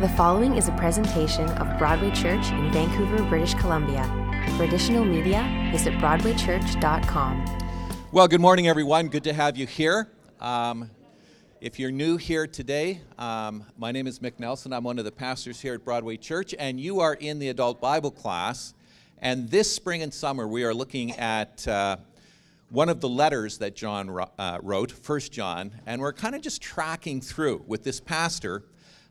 The following is a presentation of Broadway Church in Vancouver, British Columbia. For additional media, visit BroadwayChurch.com. Well, good morning, everyone. Good to have you here. Um, if you're new here today, um, my name is Mick Nelson. I'm one of the pastors here at Broadway Church, and you are in the adult Bible class. And this spring and summer, we are looking at uh, one of the letters that John uh, wrote, First John, and we're kind of just tracking through with this pastor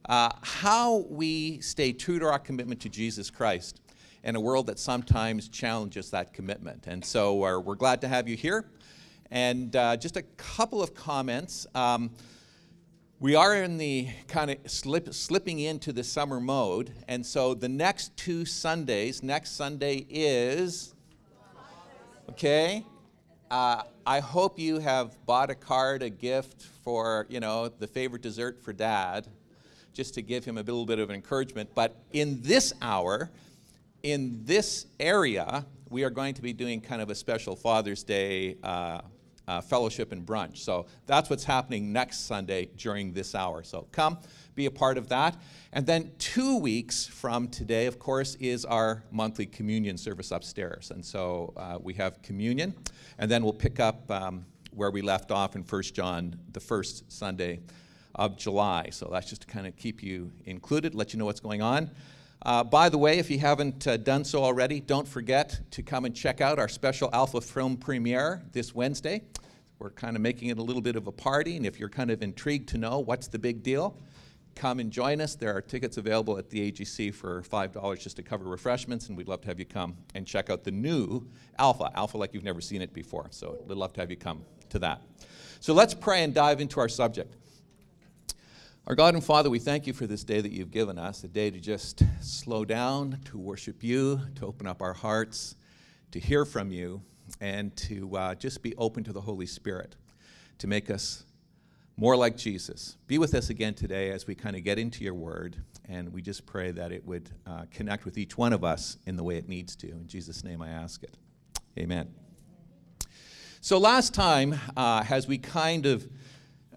uh, how we stay true to our commitment to Jesus Christ in a world that sometimes challenges that commitment. And so we're, we're glad to have you here. And uh, just a couple of comments. Um, we are in the kind of slip, slipping into the summer mode. And so the next two Sundays, next Sunday is, okay, uh, I hope you have bought a card, a gift for, you know, the favorite dessert for dad just to give him a little bit of encouragement. But in this hour, in this area, we are going to be doing kind of a special Father's Day uh, uh, fellowship and brunch. So that's what's happening next Sunday during this hour. So come, be a part of that. And then two weeks from today, of course, is our monthly communion service upstairs. And so uh, we have communion, and then we'll pick up um, where we left off in 1 John the first Sunday of July. So that's just to kind of keep you included, let you know what's going on. Uh, by the way, if you haven't uh, done so already, don't forget to come and check out our special Alpha film premiere this Wednesday. We're kind of making it a little bit of a party, and if you're kind of intrigued to know what's the big deal, come and join us. There are tickets available at the AGC for $5 just to cover refreshments, and we'd love to have you come and check out the new Alpha, Alpha like you've never seen it before. So we'd love to have you come to that. So let's pray and dive into our subject. Our God and Father, we thank you for this day that you've given us, a day to just slow down, to worship you, to open up our hearts, to hear from you, and to uh, just be open to the Holy Spirit, to make us more like Jesus. Be with us again today as we kind of get into your word, and we just pray that it would uh, connect with each one of us in the way it needs to. In Jesus' name I ask it. Amen. So, last time, uh, as we kind of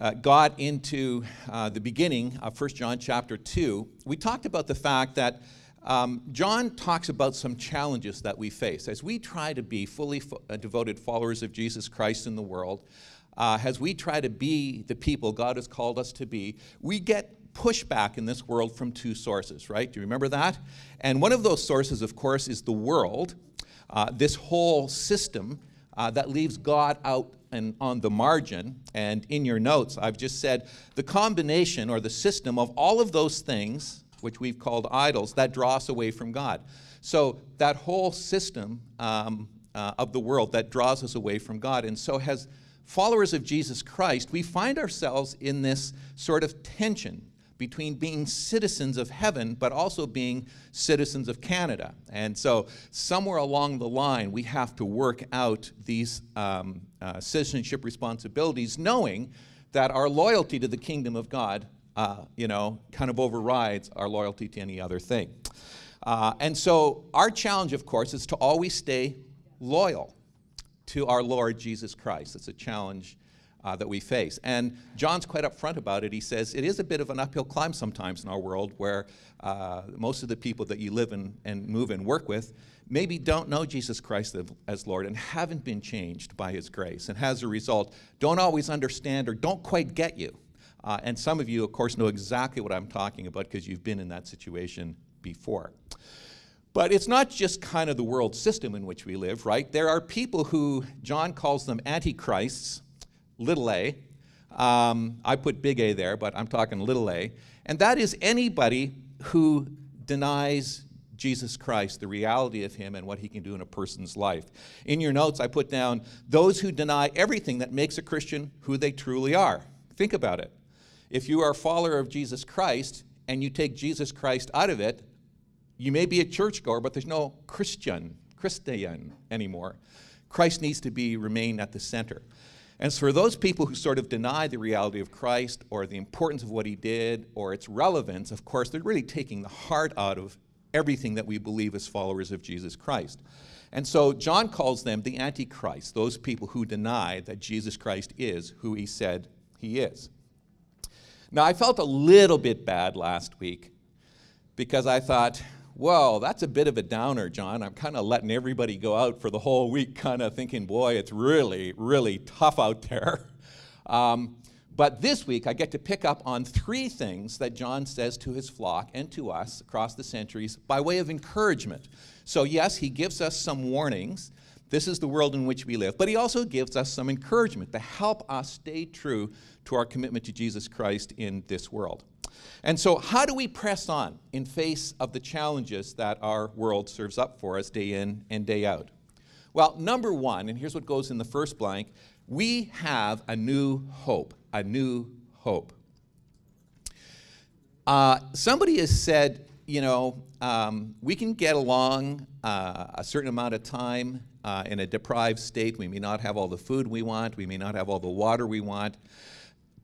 uh, got into uh, the beginning of 1 John chapter 2, we talked about the fact that um, John talks about some challenges that we face as we try to be fully fo- uh, devoted followers of Jesus Christ in the world. Uh, as we try to be the people God has called us to be, we get pushback in this world from two sources, right? Do you remember that? And one of those sources, of course, is the world, uh, this whole system uh, that leaves God out and on the margin. And in your notes, I've just said the combination or the system of all of those things, which we've called idols, that draw us away from God. So that whole system um, uh, of the world that draws us away from God. And so, as followers of Jesus Christ, we find ourselves in this sort of tension between being citizens of heaven but also being citizens of Canada. And so, somewhere along the line, we have to work out these um, uh, citizenship responsibilities, knowing that our loyalty to the kingdom of God, uh, you know, kind of overrides our loyalty to any other thing. Uh, and so, our challenge, of course, is to always stay loyal to our Lord Jesus Christ. It's a challenge uh, that we face. And John's quite upfront about it. He says it is a bit of an uphill climb sometimes in our world where uh, most of the people that you live in and move and work with maybe don't know Jesus Christ as Lord and haven't been changed by His grace, and as a result, don't always understand or don't quite get you. Uh, and some of you, of course, know exactly what I'm talking about because you've been in that situation before. But it's not just kind of the world system in which we live, right? There are people who John calls them antichrists little a. Um, I put big A there, but I'm talking little a. And that is anybody who denies Jesus Christ, the reality of Him, and what He can do in a person's life. In your notes, I put down those who deny everything that makes a Christian who they truly are. Think about it. If you are a follower of Jesus Christ and you take Jesus Christ out of it, you may be a churchgoer, but there's no Christian, Christian anymore. Christ needs to be remain at the center. And so for those people who sort of deny the reality of Christ or the importance of what he did or its relevance, of course, they're really taking the heart out of everything that we believe as followers of Jesus Christ. And so John calls them the Antichrist, those people who deny that Jesus Christ is who he said he is. Now, I felt a little bit bad last week because I thought, whoa, that's a bit of a downer, John. I'm kind of letting everybody go out for the whole week, kind of thinking, boy, it's really, really tough out there. Um, but this week, I get to pick up on three things that John says to his flock and to us across the centuries by way of encouragement. So, yes, he gives us some warnings. This is the world in which we live. But he also gives us some encouragement to help us stay true to our commitment to Jesus Christ in this world. And so, how do we press on in face of the challenges that our world serves up for us day in and day out? Well, number one, and here's what goes in the first blank we have a new hope a new hope. Uh, somebody has said, you know, um, we can get along uh, a certain amount of time uh, in a deprived state. We may not have all the food we want, we may not have all the water we want,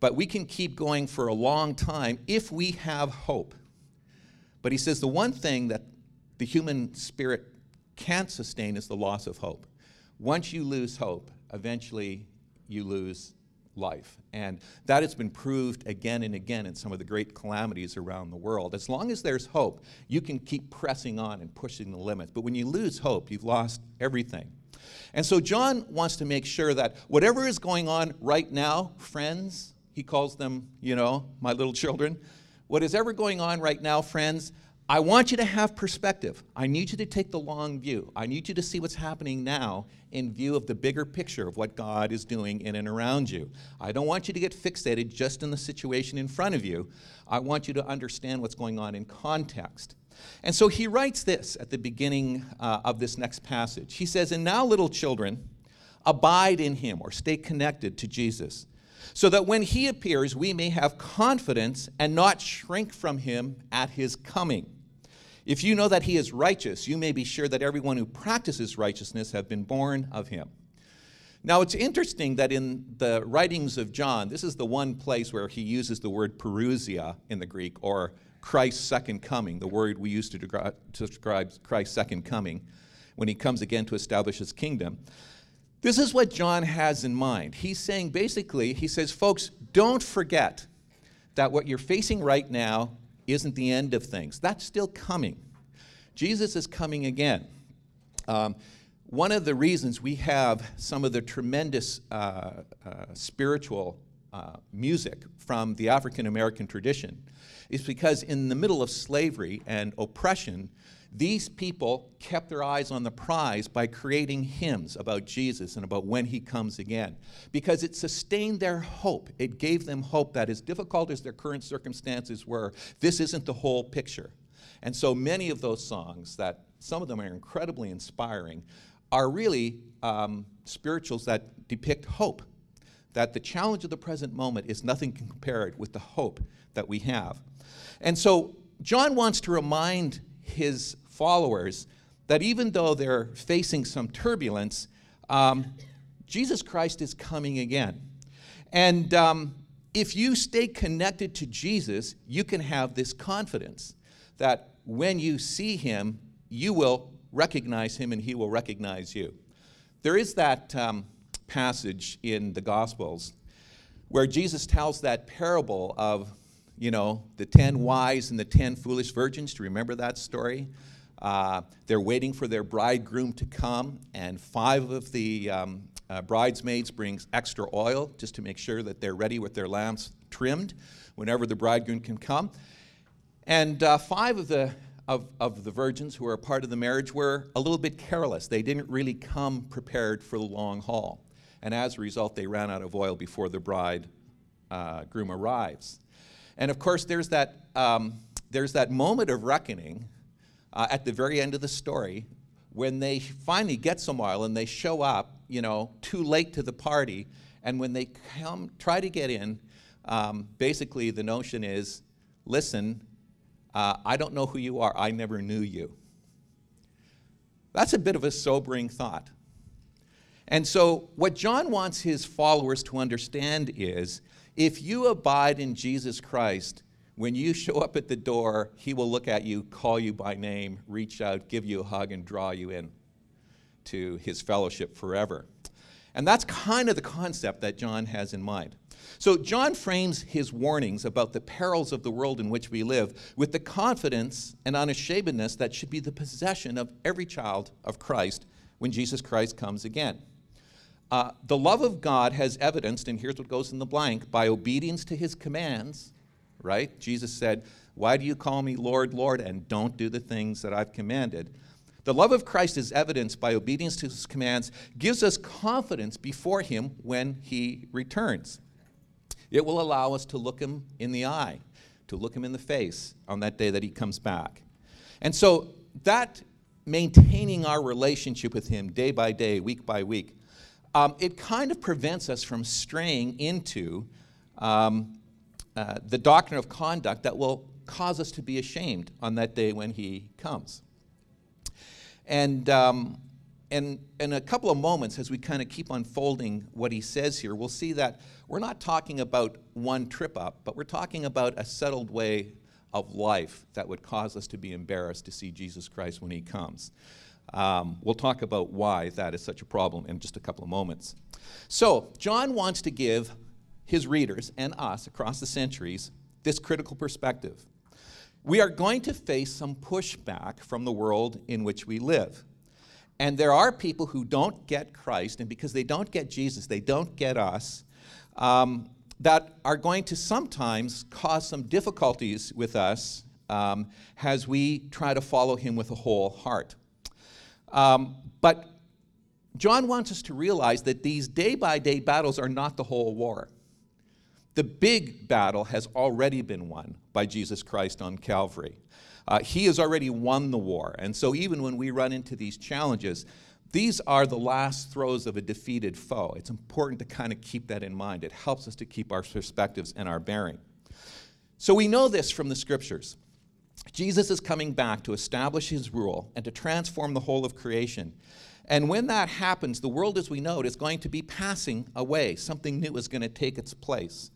but we can keep going for a long time if we have hope. But he says the one thing that the human spirit can't sustain is the loss of hope. Once you lose hope, eventually you lose life. And that has been proved again and again in some of the great calamities around the world. As long as there's hope, you can keep pressing on and pushing the limits. But when you lose hope, you've lost everything. And so John wants to make sure that whatever is going on right now, friends, he calls them, you know, my little children, what is ever going on right now, friends, I want you to have perspective. I need you to take the long view. I need you to see what's happening now in view of the bigger picture of what God is doing in and around you. I don't want you to get fixated just in the situation in front of you. I want you to understand what's going on in context. And so he writes this at the beginning uh, of this next passage. He says, And now, little children, abide in him or stay connected to Jesus so that when he appears, we may have confidence and not shrink from him at his coming. If you know that he is righteous, you may be sure that everyone who practices righteousness have been born of him. Now, it's interesting that in the writings of John, this is the one place where he uses the word parousia in the Greek, or Christ's second coming, the word we use to describe Christ's second coming, when he comes again to establish his kingdom. This is what John has in mind. He's saying basically, he says, folks, don't forget that what you're facing right now isn't the end of things. That's still coming. Jesus is coming again. Um, one of the reasons we have some of the tremendous uh, uh, spiritual uh, music from the African American tradition is because in the middle of slavery and oppression, these people kept their eyes on the prize by creating hymns about Jesus and about when he comes again because it sustained their hope. It gave them hope that, as difficult as their current circumstances were, this isn't the whole picture. And so many of those songs, that some of them are incredibly inspiring, are really um, spirituals that depict hope. That the challenge of the present moment is nothing compared with the hope that we have. And so John wants to remind his followers that even though they're facing some turbulence, um, Jesus Christ is coming again. And um, if you stay connected to Jesus, you can have this confidence that when you see him, you will recognize him and he will recognize you. There is that um, passage in the Gospels where Jesus tells that parable of, you know, the 10 wise and the 10 foolish virgins. Do you remember that story? Uh, they're waiting for their bridegroom to come, and five of the um, uh, bridesmaids brings extra oil just to make sure that they're ready with their lamps trimmed whenever the bridegroom can come. And uh, five of the of, of the virgins who are a part of the marriage were a little bit careless. They didn't really come prepared for the long haul. And as a result, they ran out of oil before the bride uh, arrives. And of course, there's that, um, there's that moment of reckoning uh, at the very end of the story when they finally get some oil and they show up, you know, too late to the party. And when they come, try to get in, um, basically the notion is listen, uh, I don't know who you are, I never knew you. That's a bit of a sobering thought. And so, what John wants his followers to understand is if you abide in Jesus Christ, when you show up at the door, he will look at you, call you by name, reach out, give you a hug, and draw you in to his fellowship forever. And that's kind of the concept that John has in mind. So, John frames his warnings about the perils of the world in which we live with the confidence and unashamedness that should be the possession of every child of Christ when Jesus Christ comes again. Uh, the love of God has evidenced, and here's what goes in the blank by obedience to his commands, right? Jesus said, Why do you call me Lord, Lord, and don't do the things that I've commanded? The love of Christ is evidenced by obedience to his commands, gives us confidence before him when he returns. It will allow us to look him in the eye, to look him in the face on that day that he comes back. And so that maintaining our relationship with him day by day, week by week, um, it kind of prevents us from straying into um, uh, the doctrine of conduct that will cause us to be ashamed on that day when he comes. And, um, and in a couple of moments, as we kind of keep unfolding what he says here, we'll see that we're not talking about one trip up, but we're talking about a settled way of life that would cause us to be embarrassed to see Jesus Christ when he comes. Um, we'll talk about why that is such a problem in just a couple of moments. So, John wants to give his readers and us across the centuries this critical perspective. We are going to face some pushback from the world in which we live. And there are people who don't get Christ, and because they don't get Jesus, they don't get us, um, that are going to sometimes cause some difficulties with us um, as we try to follow him with a whole heart. Um, but John wants us to realize that these day by day battles are not the whole war. The big battle has already been won by Jesus Christ on Calvary. Uh, he has already won the war. And so, even when we run into these challenges, these are the last throes of a defeated foe. It's important to kind of keep that in mind. It helps us to keep our perspectives and our bearing. So we know this from the scriptures. Jesus is coming back to establish his rule and to transform the whole of creation. And when that happens, the world as we know it is going to be passing away. Something new is going to take its place.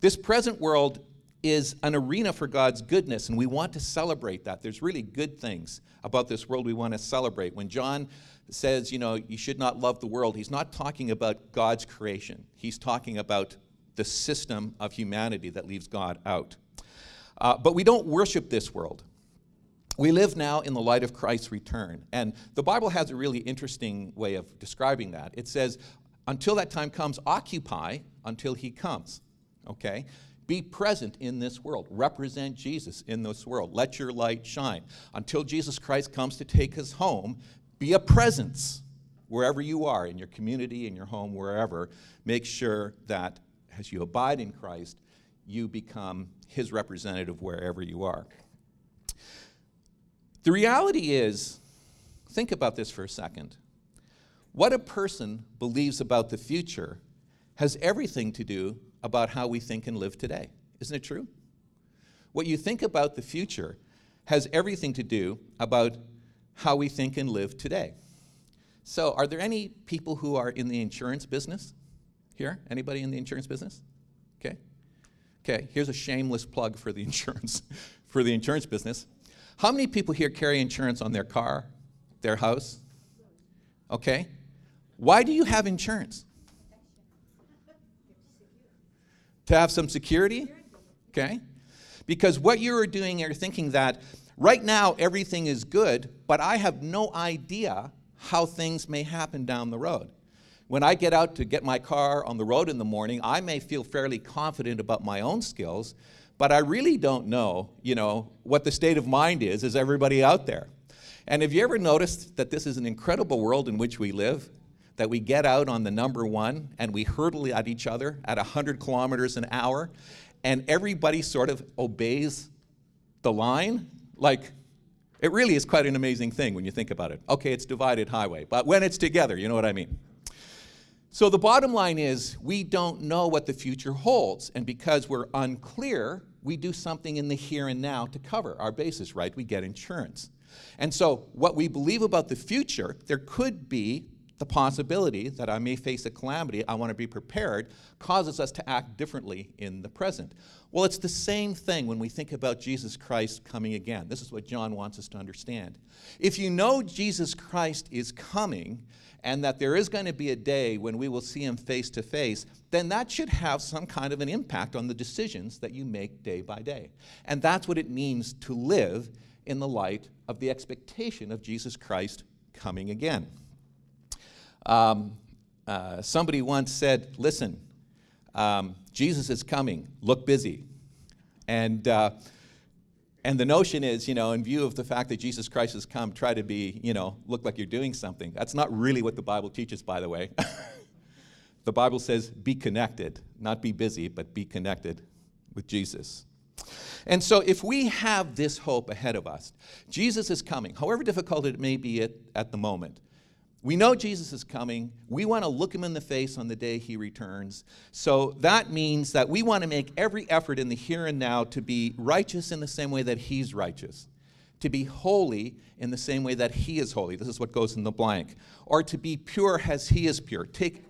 This present world is an arena for God's goodness, and we want to celebrate that. There's really good things about this world we want to celebrate. When John says, you know, you should not love the world, he's not talking about God's creation. He's talking about the system of humanity that leaves God out. Uh, but we don't worship this world. We live now in the light of Christ's return. And the Bible has a really interesting way of describing that. It says, until that time comes, occupy until he comes. Okay? Be present in this world. Represent Jesus in this world. Let your light shine. Until Jesus Christ comes to take us home, be a presence wherever you are, in your community, in your home, wherever. Make sure that as you abide in Christ, you become his representative wherever you are. The reality is, think about this for a second. What a person believes about the future has everything to do about how we think and live today. Isn't it true? What you think about the future has everything to do about how we think and live today. So, are there any people who are in the insurance business here? Anybody in the insurance business? Okay. Okay, here's a shameless plug for the insurance for the insurance business. How many people here carry insurance on their car, their house? Okay. Why do you have insurance? To have some security? Okay. Because what you are doing, you're thinking that Right now, everything is good, but I have no idea how things may happen down the road. When I get out to get my car on the road in the morning, I may feel fairly confident about my own skills, but I really don't know, you know, what the state of mind is as everybody out there. And have you ever noticed that this is an incredible world in which we live? That we get out on the number one and we hurtle at each other at 100 kilometers an hour, and everybody sort of obeys the line like, it really is quite an amazing thing when you think about it. Okay, it's divided highway, but when it's together, you know what I mean. So the bottom line is we don't know what the future holds, and because we're unclear, we do something in the here and now to cover our bases, right? We get insurance. And so what we believe about the future, there could be the possibility that I may face a calamity, I want to be prepared, causes us to act differently in the present. Well, it's the same thing when we think about Jesus Christ coming again. This is what John wants us to understand. If you know Jesus Christ is coming, and that there is going to be a day when we will see him face to face, then that should have some kind of an impact on the decisions that you make day by day. And that's what it means to live in the light of the expectation of Jesus Christ coming again. Um, uh, somebody once said, Listen, um, Jesus is coming, look busy. And uh, and the notion is, you know, in view of the fact that Jesus Christ has come, try to be, you know, look like you're doing something. That's not really what the Bible teaches, by the way. the Bible says be connected, not be busy, but be connected with Jesus. And so, if we have this hope ahead of us, Jesus is coming, however difficult it may be at, at the moment. We know Jesus is coming. We want to look him in the face on the day he returns. So that means that we want to make every effort in the here and now to be righteous in the same way that he's righteous, to be holy in the same way that he is holy. This is what goes in the blank. Or to be pure as he is pure. Take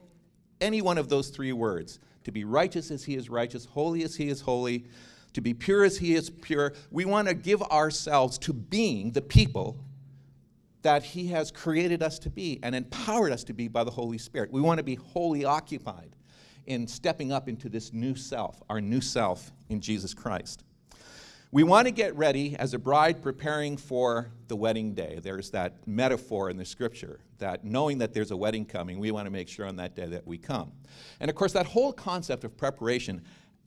any one of those three words to be righteous as he is righteous, holy as he is holy, to be pure as he is pure. We want to give ourselves to being the people that He has created us to be and empowered us to be by the Holy Spirit. We want to be wholly occupied in stepping up into this new self, our new self in Jesus Christ. We want to get ready as a bride preparing for the wedding day. There's that metaphor in the scripture that knowing that there's a wedding coming, we want to make sure on that day that we come. And of course, that whole concept of preparation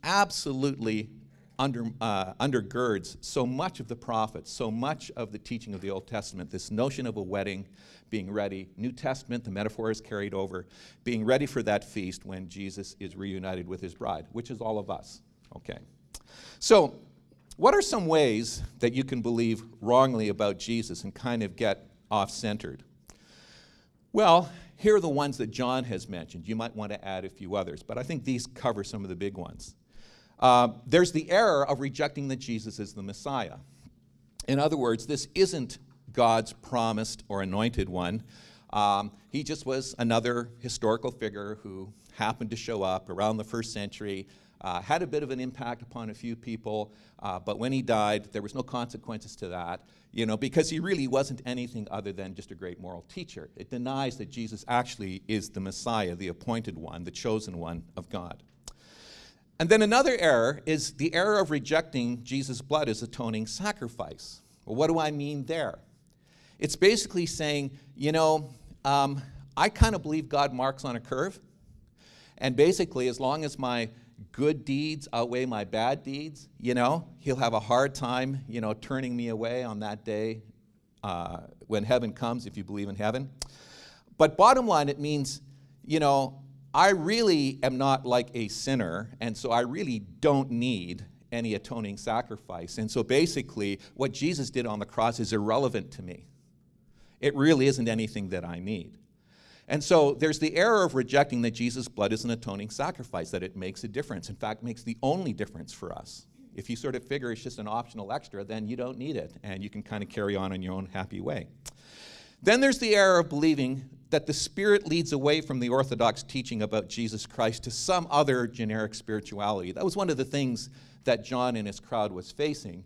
absolutely under, uh, undergirds so much of the prophets, so much of the teaching of the Old Testament, this notion of a wedding, being ready. New Testament, the metaphor is carried over, being ready for that feast when Jesus is reunited with his bride, which is all of us. Okay. So, what are some ways that you can believe wrongly about Jesus and kind of get off centered? Well, here are the ones that John has mentioned. You might want to add a few others, but I think these cover some of the big ones. Uh, there's the error of rejecting that Jesus is the Messiah. In other words, this isn't God's promised or anointed one. Um, he just was another historical figure who happened to show up around the first century, uh, had a bit of an impact upon a few people, uh, but when he died, there was no consequences to that, you know, because he really wasn't anything other than just a great moral teacher. It denies that Jesus actually is the Messiah, the appointed one, the chosen one of God. And then another error is the error of rejecting Jesus' blood as atoning sacrifice. Well, what do I mean there? It's basically saying, you know, um, I kind of believe God marks on a curve. And basically, as long as my good deeds outweigh my bad deeds, you know, he'll have a hard time, you know, turning me away on that day uh, when heaven comes, if you believe in heaven. But bottom line, it means, you know, I really am not like a sinner, and so I really don't need any atoning sacrifice. And so basically, what Jesus did on the cross is irrelevant to me. It really isn't anything that I need. And so there's the error of rejecting that Jesus' blood is an atoning sacrifice, that it makes a difference. In fact, makes the only difference for us. If you sort of figure it's just an optional extra, then you don't need it, and you can kind of carry on in your own happy way. Then there's the error of believing that the Spirit leads away from the Orthodox teaching about Jesus Christ to some other generic spirituality. That was one of the things that John and his crowd was facing,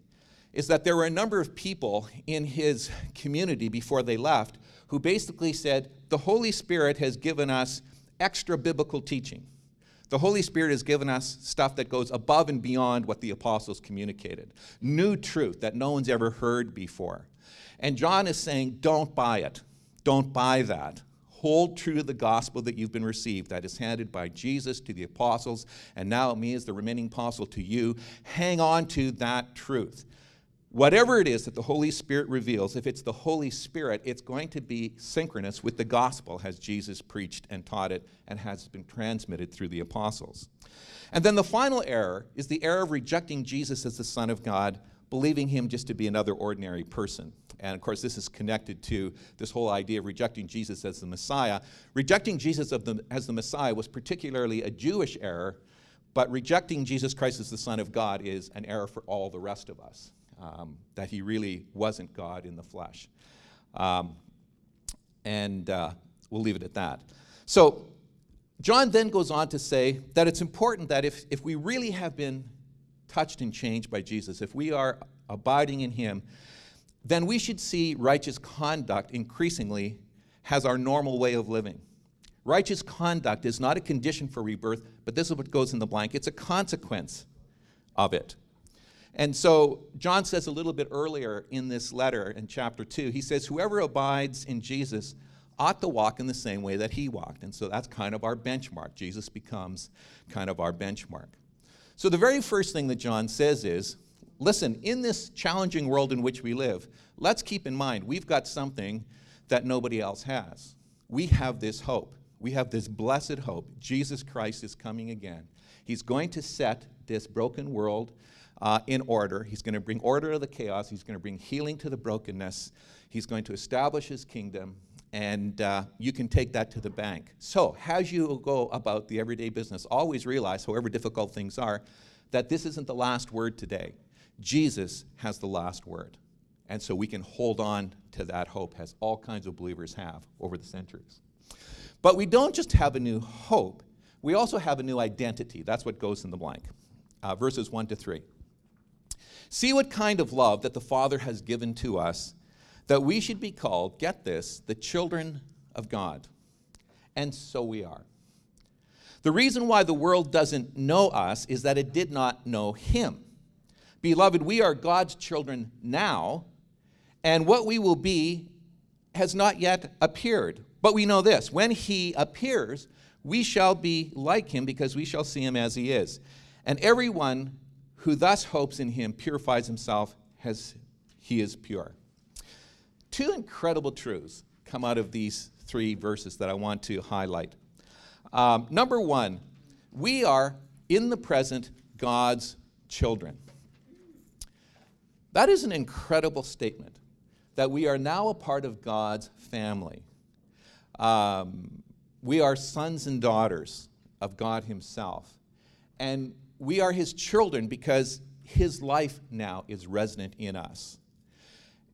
is that there were a number of people in his community before they left who basically said, the Holy Spirit has given us extra biblical teaching. The Holy Spirit has given us stuff that goes above and beyond what the apostles communicated, new truth that no one's ever heard before. And John is saying, don't buy it. Don't buy that. Hold true to the gospel that you've been received, that is handed by Jesus to the apostles, and now me as the remaining apostle to you. Hang on to that truth. Whatever it is that the Holy Spirit reveals, if it's the Holy Spirit, it's going to be synchronous with the gospel as Jesus preached and taught it and has been transmitted through the apostles. And then the final error is the error of rejecting Jesus as the Son of God, believing him just to be another ordinary person. And of course, this is connected to this whole idea of rejecting Jesus as the Messiah. Rejecting Jesus the, as the Messiah was particularly a Jewish error, but rejecting Jesus Christ as the Son of God is an error for all the rest of us, um, that he really wasn't God in the flesh. Um, and uh, we'll leave it at that. So, John then goes on to say that it's important that if, if we really have been touched and changed by Jesus, if we are abiding in Him, then we should see righteous conduct increasingly as our normal way of living. Righteous conduct is not a condition for rebirth, but this is what goes in the blank. It's a consequence of it. And so John says a little bit earlier in this letter in chapter 2, he says, Whoever abides in Jesus ought to walk in the same way that he walked. And so that's kind of our benchmark. Jesus becomes kind of our benchmark. So the very first thing that John says is listen, in this challenging world in which we live, let's keep in mind we've got something that nobody else has. We have this hope. We have this blessed hope. Jesus Christ is coming again. He's going to set this broken world uh, in order. He's going to bring order to the chaos. He's going to bring healing to the brokenness. He's going to establish his kingdom, and uh, you can take that to the bank. So, as you go about the everyday business, always realize, however difficult things are, that this isn't the last word today. Jesus has the last word. And so we can hold on to that hope, as all kinds of believers have over the centuries. But we don't just have a new hope, we also have a new identity. That's what goes in the blank. Uh, verses 1 to 3. See what kind of love that the Father has given to us, that we should be called, get this, the children of God. And so we are. The reason why the world doesn't know us is that it did not know Him. Beloved, we are God's children now, and what we will be has not yet appeared. But we know this when He appears, we shall be like Him because we shall see Him as He is. And everyone who thus hopes in him purifies himself as he is pure. Two incredible truths come out of these three verses that I want to highlight. Um, number one, we are in the present God's children. That is an incredible statement that we are now a part of God's family. Um, we are sons and daughters of God Himself. And we are his children because his life now is resident in us.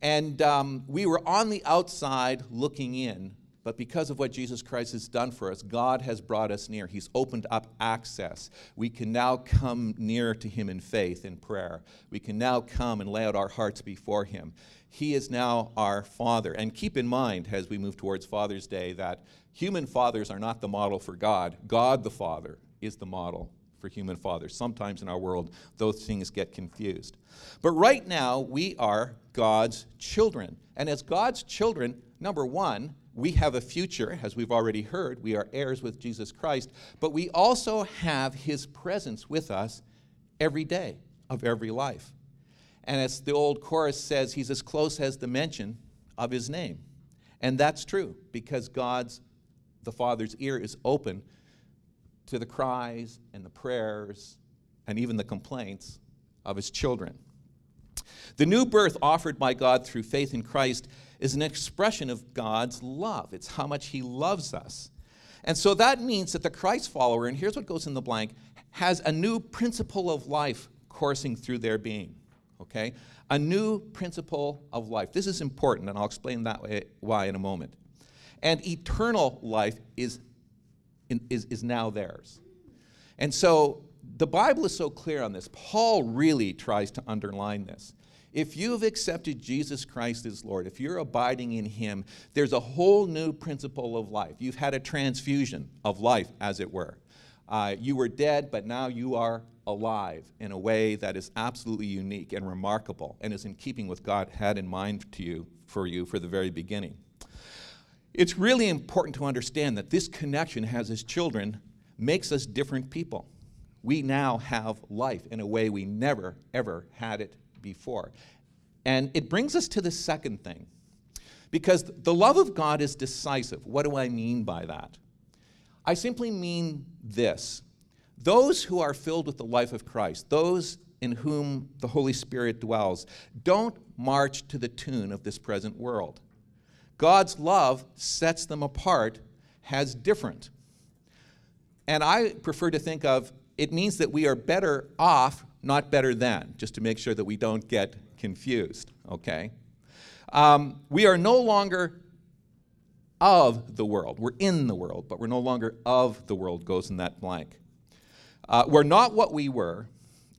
And um, we were on the outside looking in, but because of what Jesus Christ has done for us, God has brought us near. He's opened up access. We can now come near to Him in faith, in prayer. We can now come and lay out our hearts before Him. He is now our Father. And keep in mind, as we move towards Father's Day, that human fathers are not the model for God. God the Father is the model for human fathers. Sometimes in our world, those things get confused. But right now, we are God's children. And as God's children, number one, we have a future, as we've already heard. We are heirs with Jesus Christ, but we also have his presence with us every day of every life. And as the old chorus says, he's as close as the mention of his name. And that's true because God's, the Father's ear is open to the cries and the prayers and even the complaints of his children. The new birth offered by God through faith in Christ is an expression of God's love. It's how much he loves us. And so that means that the Christ follower, and here's what goes in the blank, has a new principle of life coursing through their being. Okay? A new principle of life. This is important, and I'll explain that way, why in a moment. And eternal life is is, is now theirs. And so the Bible is so clear on this. Paul really tries to underline this. If you've accepted Jesus Christ as Lord, if you're abiding in Him, there's a whole new principle of life. You've had a transfusion of life, as it were. Uh, you were dead, but now you are alive in a way that is absolutely unique and remarkable and is in keeping with God had in mind to you for you for the very beginning. It's really important to understand that this connection has as children makes us different people. We now have life in a way we never, ever had it before. And it brings us to the second thing. Because the love of God is decisive. What do I mean by that? I simply mean this those who are filled with the life of Christ, those in whom the Holy Spirit dwells, don't march to the tune of this present world. God's love sets them apart as different. And I prefer to think of it means that we are better off, not better than, just to make sure that we don't get confused, okay? Um, we are no longer of the world. We're in the world, but we're no longer of the world, goes in that blank. Uh, we're not what we were,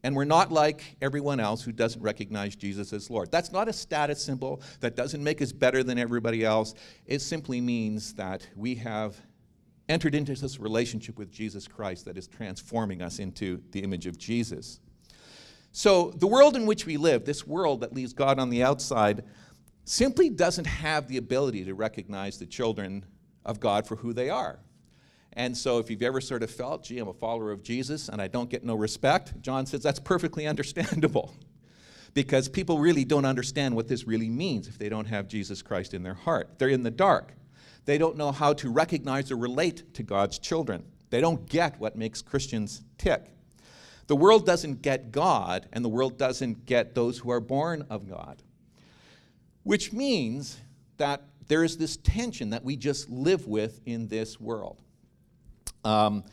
and we're not like everyone else who doesn't recognize Jesus as Lord. That's not a status symbol. That doesn't make us better than everybody else. It simply means that we have entered into this relationship with Jesus Christ that is transforming us into the image of Jesus. So, the world in which we live, this world that leaves God on the outside, simply doesn't have the ability to recognize the children of God for who they are. And so, if you've ever sort of felt, gee, I'm a follower of Jesus and I don't get no respect, John says that's perfectly understandable because people really don't understand what this really means if they don't have Jesus Christ in their heart. They're in the dark. They don't know how to recognize or relate to God's children. They don't get what makes Christians tick. The world doesn't get God, and the world doesn't get those who are born of God. Which means that there is this tension that we just live with in this world. Um,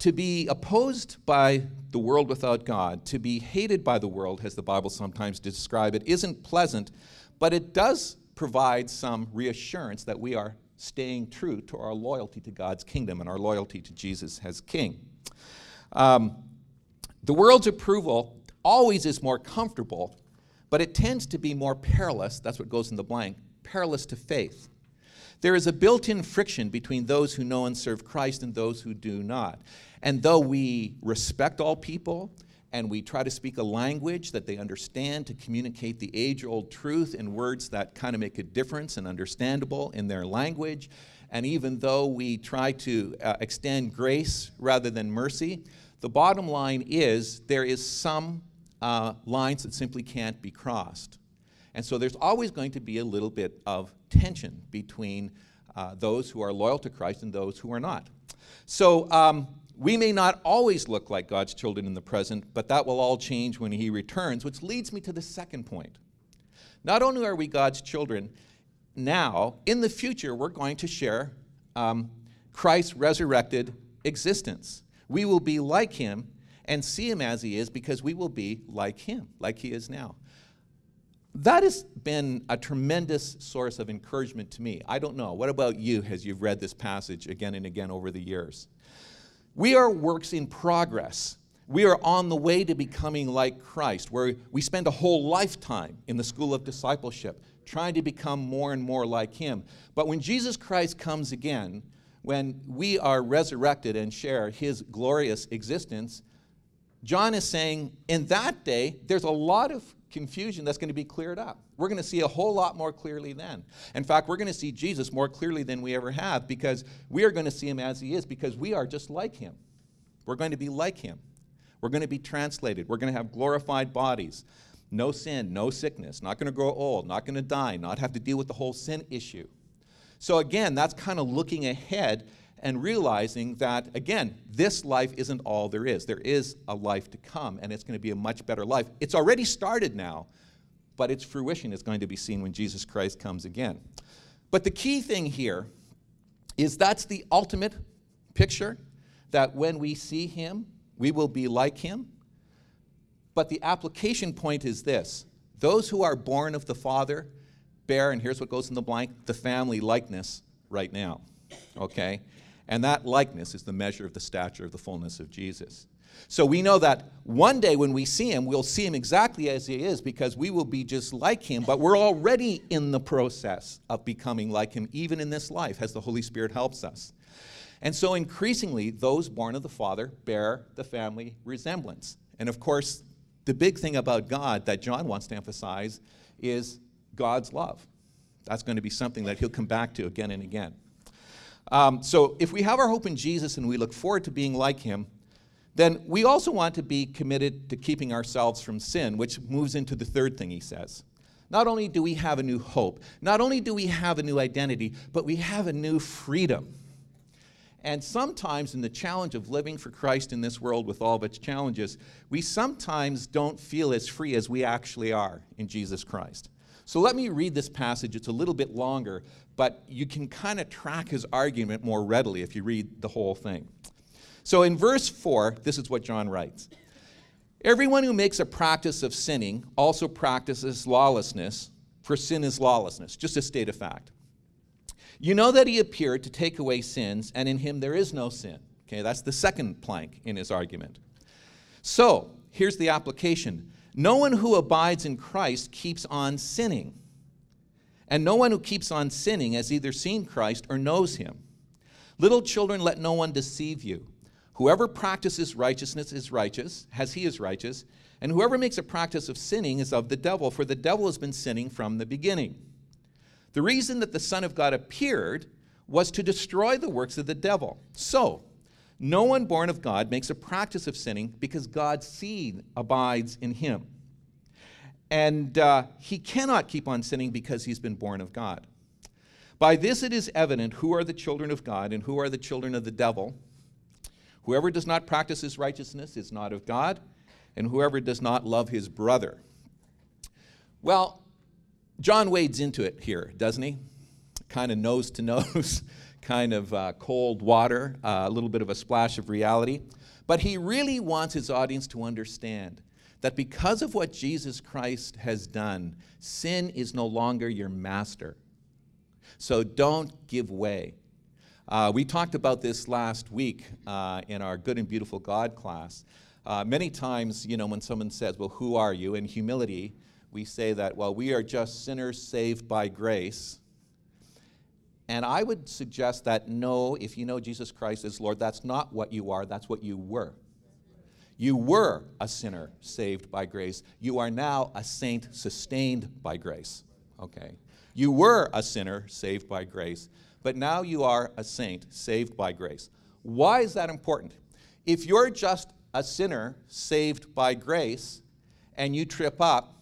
to be opposed by the world without God, to be hated by the world, as the Bible sometimes describes it, isn't pleasant, but it does provide some reassurance that we are staying true to our loyalty to God's kingdom and our loyalty to Jesus as King. Um, the world's approval always is more comfortable, but it tends to be more perilous. That's what goes in the blank perilous to faith. There is a built in friction between those who know and serve Christ and those who do not. And though we respect all people, and we try to speak a language that they understand to communicate the age old truth in words that kind of make a difference and understandable in their language. And even though we try to uh, extend grace rather than mercy, the bottom line is there is some uh, lines that simply can't be crossed. And so there's always going to be a little bit of tension between uh, those who are loyal to Christ and those who are not. So um, we may not always look like God's children in the present, but that will all change when He returns, which leads me to the second point. Not only are we God's children now, in the future, we're going to share um, Christ's resurrected existence. We will be like Him and see Him as He is because we will be like Him, like He is now. That has been a tremendous source of encouragement to me. I don't know. What about you as you've read this passage again and again over the years? We are works in progress. We are on the way to becoming like Christ, where we spend a whole lifetime in the school of discipleship trying to become more and more like Him. But when Jesus Christ comes again, when we are resurrected and share His glorious existence, John is saying in that day, there's a lot of confusion that's going to be cleared up. We're going to see a whole lot more clearly then. In fact, we're going to see Jesus more clearly than we ever have because we are going to see him as he is because we are just like him. We're going to be like him. We're going to be translated. We're going to have glorified bodies. No sin, no sickness, not going to grow old, not going to die, not have to deal with the whole sin issue. So, again, that's kind of looking ahead and realizing that, again, this life isn't all there is. There is a life to come, and it's going to be a much better life. It's already started now, but its fruition is going to be seen when Jesus Christ comes again. But the key thing here is that's the ultimate picture that when we see him, we will be like him. But the application point is this those who are born of the Father bear, and here's what goes in the blank, the family likeness right now. Okay? And that likeness is the measure of the stature of the fullness of Jesus. So we know that one day when we see him, we'll see him exactly as he is because we will be just like him, but we're already in the process of becoming like him, even in this life, as the Holy Spirit helps us. And so increasingly, those born of the Father bear the family resemblance. And of course, the big thing about God that John wants to emphasize is God's love. That's going to be something that he'll come back to again and again. Um, so if we have our hope in Jesus and we look forward to being like him, then we also want to be committed to keeping ourselves from sin, which moves into the third thing he says. Not only do we have a new hope, not only do we have a new identity, but we have a new freedom. And sometimes, in the challenge of living for Christ in this world with all of its challenges, we sometimes don't feel as free as we actually are in Jesus Christ. So let me read this passage. It's a little bit longer, but you can kind of track his argument more readily if you read the whole thing. So in verse 4, this is what John writes Everyone who makes a practice of sinning also practices lawlessness, for sin is lawlessness, just a state of fact. You know that he appeared to take away sins, and in him there is no sin. Okay, that's the second plank in his argument. So, here's the application No one who abides in Christ keeps on sinning. And no one who keeps on sinning has either seen Christ or knows him. Little children, let no one deceive you. Whoever practices righteousness is righteous, as he is righteous, and whoever makes a practice of sinning is of the devil, for the devil has been sinning from the beginning. The reason that the Son of God appeared was to destroy the works of the devil. So, no one born of God makes a practice of sinning because God's seed abides in him. And uh, he cannot keep on sinning because he's been born of God. By this it is evident who are the children of God and who are the children of the devil. Whoever does not practice his righteousness is not of God, and whoever does not love his brother. Well, John wades into it here, doesn't he? Kind of nose to nose, kind of uh, cold water, uh, a little bit of a splash of reality. But he really wants his audience to understand that because of what Jesus Christ has done, sin is no longer your master. So don't give way. Uh, we talked about this last week uh, in our Good and Beautiful God class. Uh, many times, you know, when someone says, Well, who are you? In humility, we say that, Well, we are just sinners saved by grace. And I would suggest that no, if you know Jesus Christ as Lord, that's not what you are, that's what you were. You were a sinner saved by grace. You are now a saint sustained by grace. Okay. You were a sinner saved by grace, but now you are a saint saved by grace. Why is that important? If you're just a sinner saved by grace and you trip up,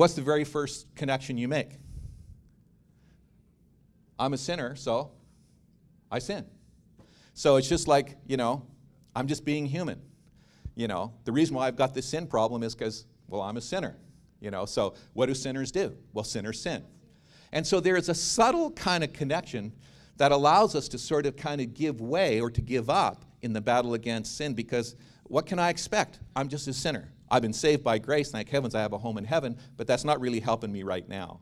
what's the very first connection you make? I'm a sinner, so I sin. So it's just like, you know, I'm just being human. You know, the reason why I've got this sin problem is because, well, I'm a sinner. You know, so what do sinners do? Well, sinners sin. And so there is a subtle kind of connection that allows us to sort of kind of give way or to give up in the battle against sin because what can I expect? I'm just a sinner. I've been saved by grace. Thank heavens I have a home in heaven, but that's not really helping me right now.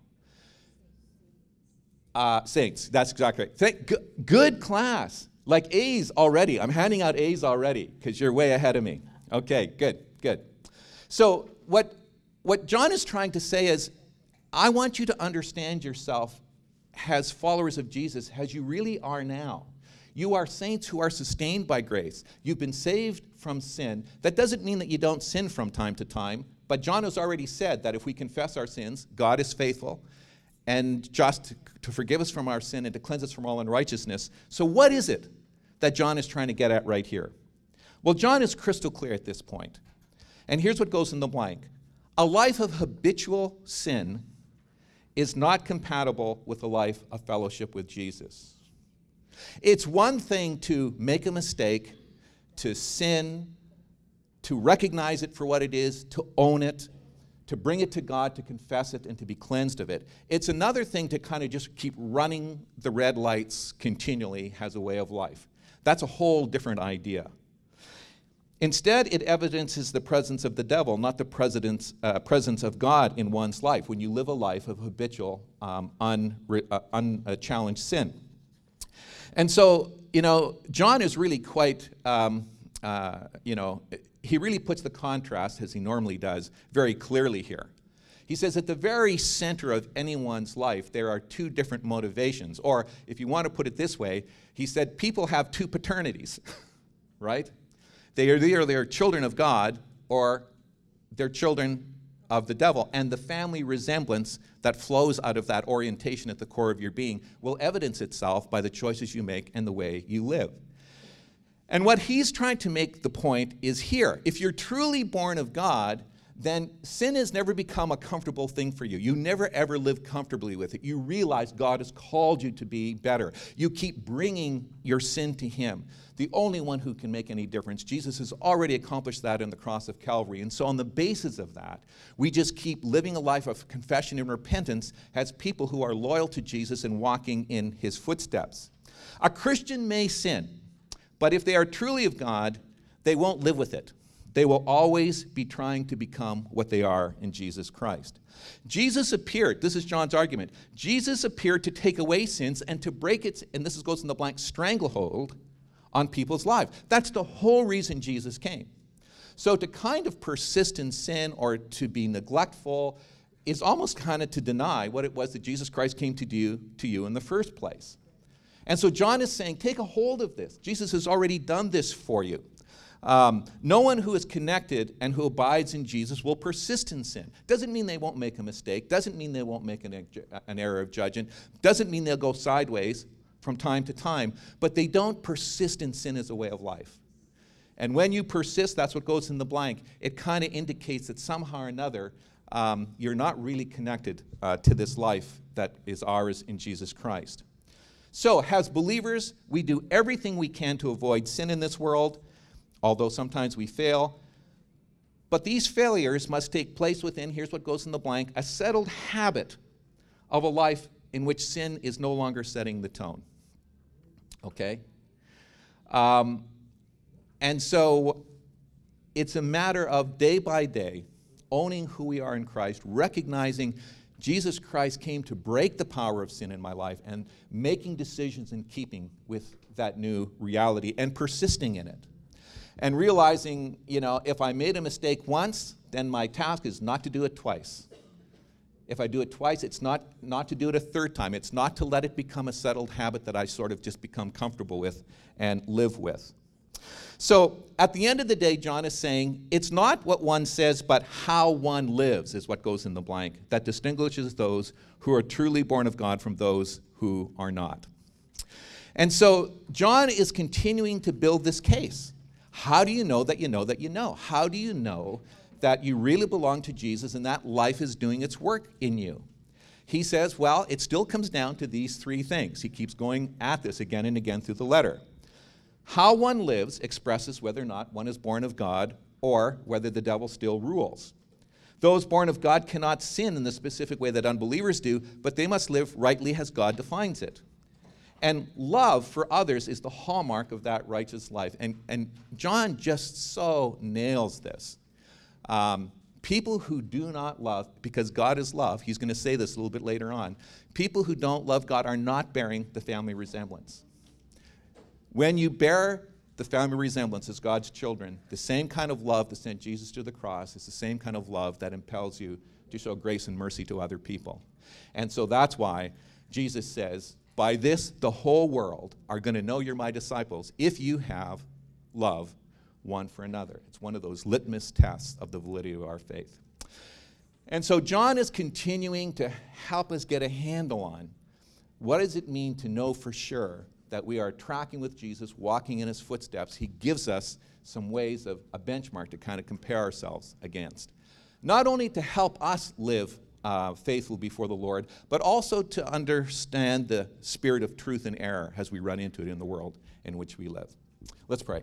Uh, saints, that's exactly right. Thank, good class. Like A's already. I'm handing out A's already because you're way ahead of me. Okay, good, good. So, what, what John is trying to say is I want you to understand yourself as followers of Jesus, as you really are now. You are saints who are sustained by grace. You've been saved from sin. That doesn't mean that you don't sin from time to time, but John has already said that if we confess our sins, God is faithful and just to forgive us from our sin and to cleanse us from all unrighteousness. So, what is it that John is trying to get at right here? Well, John is crystal clear at this point. And here's what goes in the blank a life of habitual sin is not compatible with a life of fellowship with Jesus. It's one thing to make a mistake, to sin, to recognize it for what it is, to own it, to bring it to God, to confess it, and to be cleansed of it. It's another thing to kind of just keep running the red lights continually as a way of life. That's a whole different idea. Instead, it evidences the presence of the devil, not the uh, presence of God in one's life when you live a life of habitual, um, un, uh, unchallenged sin. And so, you know, John is really quite, um, uh, you know, he really puts the contrast, as he normally does, very clearly here. He says at the very center of anyone's life, there are two different motivations. Or if you want to put it this way, he said people have two paternities, right? They are either they're children of God or they're children of the devil. And the family resemblance that flows out of that orientation at the core of your being will evidence itself by the choices you make and the way you live. And what he's trying to make the point is here. If you're truly born of God, then sin has never become a comfortable thing for you. You never ever live comfortably with it. You realize God has called you to be better. You keep bringing your sin to Him, the only one who can make any difference. Jesus has already accomplished that in the cross of Calvary. And so, on the basis of that, we just keep living a life of confession and repentance as people who are loyal to Jesus and walking in His footsteps. A Christian may sin, but if they are truly of God, they won't live with it They will always be trying to become what they are in Jesus Christ. Jesus appeared, this is John's argument. Jesus appeared to take away sins and to break its, and this goes in the blank, stranglehold on people's lives. That's the whole reason Jesus came. So to kind of persist in sin or to be neglectful is almost kind of to deny what it was that Jesus Christ came to do to you in the first place. And so John is saying, take a hold of this. Jesus has already done this for you. Um, no one who is connected and who abides in Jesus will persist in sin. Doesn't mean they won't make a mistake. Doesn't mean they won't make an, an error of judging. Doesn't mean they'll go sideways from time to time. But they don't persist in sin as a way of life. And when you persist, that's what goes in the blank. It kind of indicates that somehow or another um, you're not really connected uh, to this life that is ours in Jesus Christ. So, as believers, we do everything we can to avoid sin in this world although sometimes we fail. But these failures must take place within, here's what goes in the blank, a settled habit of a life in which sin is no longer setting the tone. Okay? Um, and so it's a matter of day by day owning who we are in Christ, recognizing Jesus Christ came to break the power of sin in my life and making decisions in keeping with that new reality and persisting in it and realizing, you know, if I made a mistake once, then my task is not to do it twice. If I do it twice, it's not, not to do it a third time. It's not to let it become a settled habit that I sort of just become comfortable with and live with. So at the end of the day, John is saying it's not what one says, but how one lives is what goes in the blank that distinguishes those who are truly born of God from those who are not. And so John is continuing to build this case. How do you know that you know that you know? How do you know that you really belong to Jesus and that life is doing its work in you? He says, well, it still comes down to these three things. He keeps going at this again and again through the letter. How one lives expresses whether or not one is born of God or whether the devil still rules. Those born of God cannot sin in the specific way that unbelievers do, but they must live rightly as God defines it. And love for others is the hallmark of that righteous life. And, and John just so nails this. Um, people who do not love, because God is love, he's going to say this a little bit later on, people who don't love God are not bearing the family resemblance. When you bear the family resemblance as God's children, the same kind of love that sent Jesus to the cross is the same kind of love that impels you to show grace and mercy to other people. And so that's why Jesus says, by this, the whole world are going to know you're my disciples if you have love one for another. It's one of those litmus tests of the validity of our faith. And so John is continuing to help us get a handle on what does it mean to know for sure that we are tracking with Jesus, walking in his footsteps. He gives us some ways of a benchmark to kind of compare ourselves against. Not only to help us live uh, faithful before the Lord, but also to understand the spirit of truth and error as we run into it in the world in which we live. Let's pray.